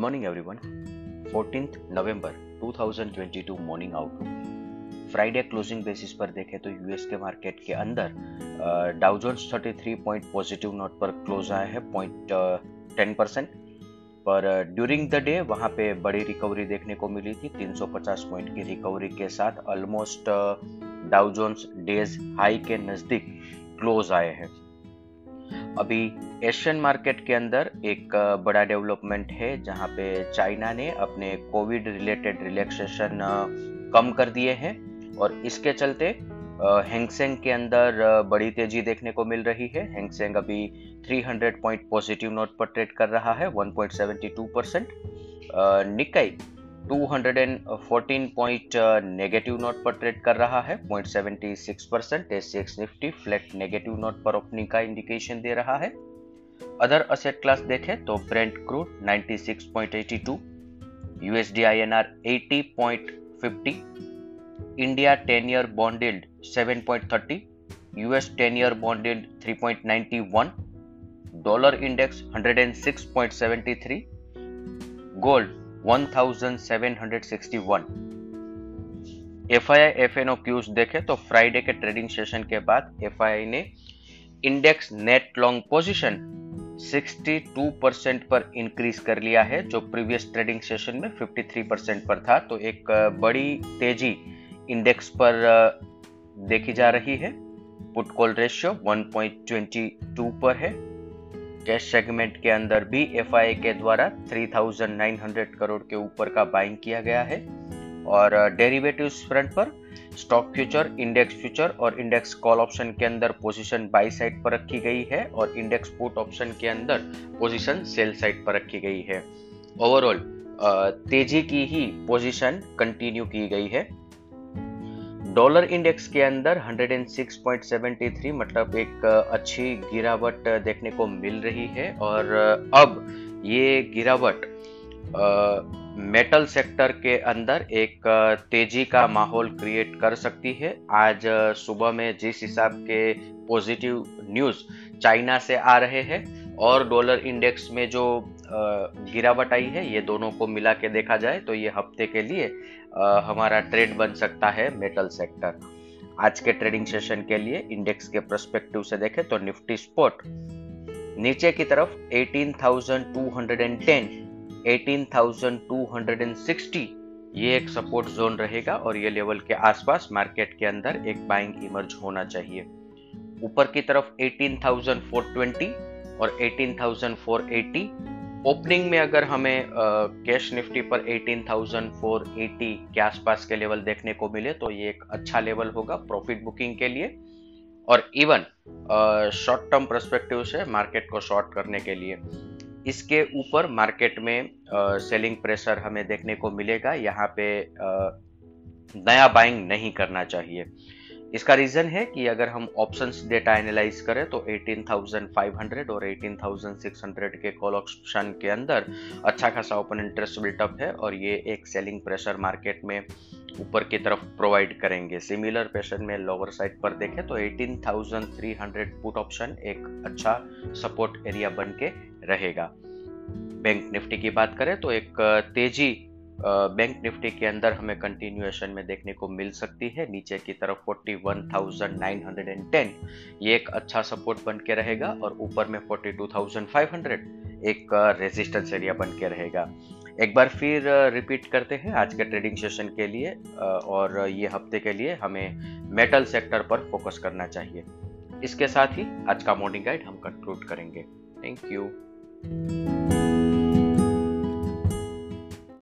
morning, everyone. 14th November 2022 morning outlook Friday closing basis पर देखें तो यूएस के मार्केट के अंदर Dow Jones 33 point positive note पर क्लोज आया है पॉइंट टेन परसेंट पर ड्यूरिंग द डे वहाँ पे बड़ी रिकवरी देखने को मिली थी 350 पॉइंट की रिकवरी के साथ ऑलमोस्ट डाउजोन्स डेज़ हाई के नज़दीक क्लोज आए हैं। अभी एशियन मार्केट के अंदर एक बड़ा डेवलपमेंट है, जहाँ पे चाइना ने अपने कोविड रिलेटेड रिलैक्सेशन कम कर दिए हैं और इसके चलते हैंगसेंग के अंदर बड़ी तेज़ी देखने को मिल रही है। हैंगसेंग अभी 300 पॉइंट पॉजिटिव नोट पर ट्रेड कर रहा है 1.72 percent Nikkei 214 point negative note पर ट्रेड कर रहा है। 0.76 percent S Nifty flat negative note पर ओपनिंग का इंडिकेशन दे रहा है। अदर असेट क्लास देखें तो Brent crude 96.82 USD INR 80.50 India 10 year bond yield 7.30 US 10 year bond yield 3.91 dollar index 106.73 gold 1761 F I I F N O cues देखे तो Friday के ट्रेडिंग सेशन के बाद एफ़ आई आई ने index net long position 62 percent पर increase कर लिया है, जो प्रीवियस ट्रेडिंग सेशन में 53 परसेंट पर था। तो एक बड़ी तेज़ी इंडेक्स पर देखी जा रही है। पुट कॉल रेशियो 1.22 पर है। कैश सेगमेंट के अंदर भी एफ़ के द्वारा 3,900 करोड़ के ऊपर का बाइंग किया गया है। और डेरिवेटिव्स फ्रंट पर स्टॉक फ्यूचर इंडेक्स फ्यूचर और इंडेक्स कॉल ऑप्शन के अंदर पोजीशन बाई साइड पर रखी गई है और इंडेक्स पुट ऑप्शन के अंदर पोजीशन सेल साइड पर रखी गई है। ओवरऑल तेज़ी की ही पोजीशन कंटिन्यू की गई है। डॉलर इंडेक्स के अंदर 106.73 मतलब एक अच्छी गिरावट देखने को मिल रही है। और अब ये गिरावट मेटल सेक्टर के अंदर एक तेज़ी का माहौल क्रिएट कर सकती है। आज सुबह में जिस हिसाब के पॉजिटिव न्यूज़ चाइना से आ रहे हैं और डॉलर इंडेक्स में जो गिरावट आई है ये दोनों को मिला के देखा जाए तो ये हफ़्ते के लिए हमारा ट्रेड बन सकता है मेटल सेक्टर। आज के ट्रेडिंग सेशन के लिए इंडेक्स के प्रस्पेक्टिव से देखें तो निफ्टी स्पॉट नीचे की तरफ़ 18,210, 18,260 ये एक सपोर्ट जोन रहेगा और ये लेवल के आसपास मार्केट के अंदर एक बाइंग इमर्ज होना चाहिए। ऊपर की तरफ़ 18,420 और 18,480 ओपनिंग में अगर हमें कैश निफ्टी पर 18,480 के आसपास के लेवल देखने को मिले तो ये एक अच्छा लेवल होगा प्रॉफिट बुकिंग के लिए। और इवन शॉर्ट टर्म परस्पेक्टिव से मार्केट को शॉर्ट करने के लिए। इसके ऊपर मार्केट में सेलिंग प्रेशर हमें देखने को मिलेगा। यहाँ पे नया बाइंग नहीं करना चाहिए। इसका रीजन है कि अगर हम ऑप्शंस डेटा एनालाइज करें तो 18,500 और 18,600 के कॉल ऑप्शन के अंदर अच्छा खासा ओपन इंटरेस्ट बिल्टअप है और ये एक सेलिंग प्रेशर मार्केट में ऊपर की तरफ़ प्रोवाइड करेंगे। सिमिलर प्रेशर में लोअर साइड पर देखें तो 18,300 पुट ऑप्शन एक अच्छा सपोर्ट एरिया बन के रहेगा। बैंक निफ्टी की बात करें तो एक तेज़ी बैंक निफ्टी के अंदर हमें कंटिन्यूएशन में देखने को मिल सकती है। नीचे की तरफ़ 41,910 ये एक अच्छा सपोर्ट बन के रहेगा और ऊपर में 42,500 एक रेजिस्टेंस एरिया बन के रहेगा। एक बार फिर रिपीट करते हैं आज के ट्रेडिंग सेशन के लिए और ये हफ़्ते के लिए हमें मेटल सेक्टर पर फोकस करना चाहिए। इसके साथ ही आज का मॉर्निंग गाइड हम कंक्लूड करेंगे। Thank you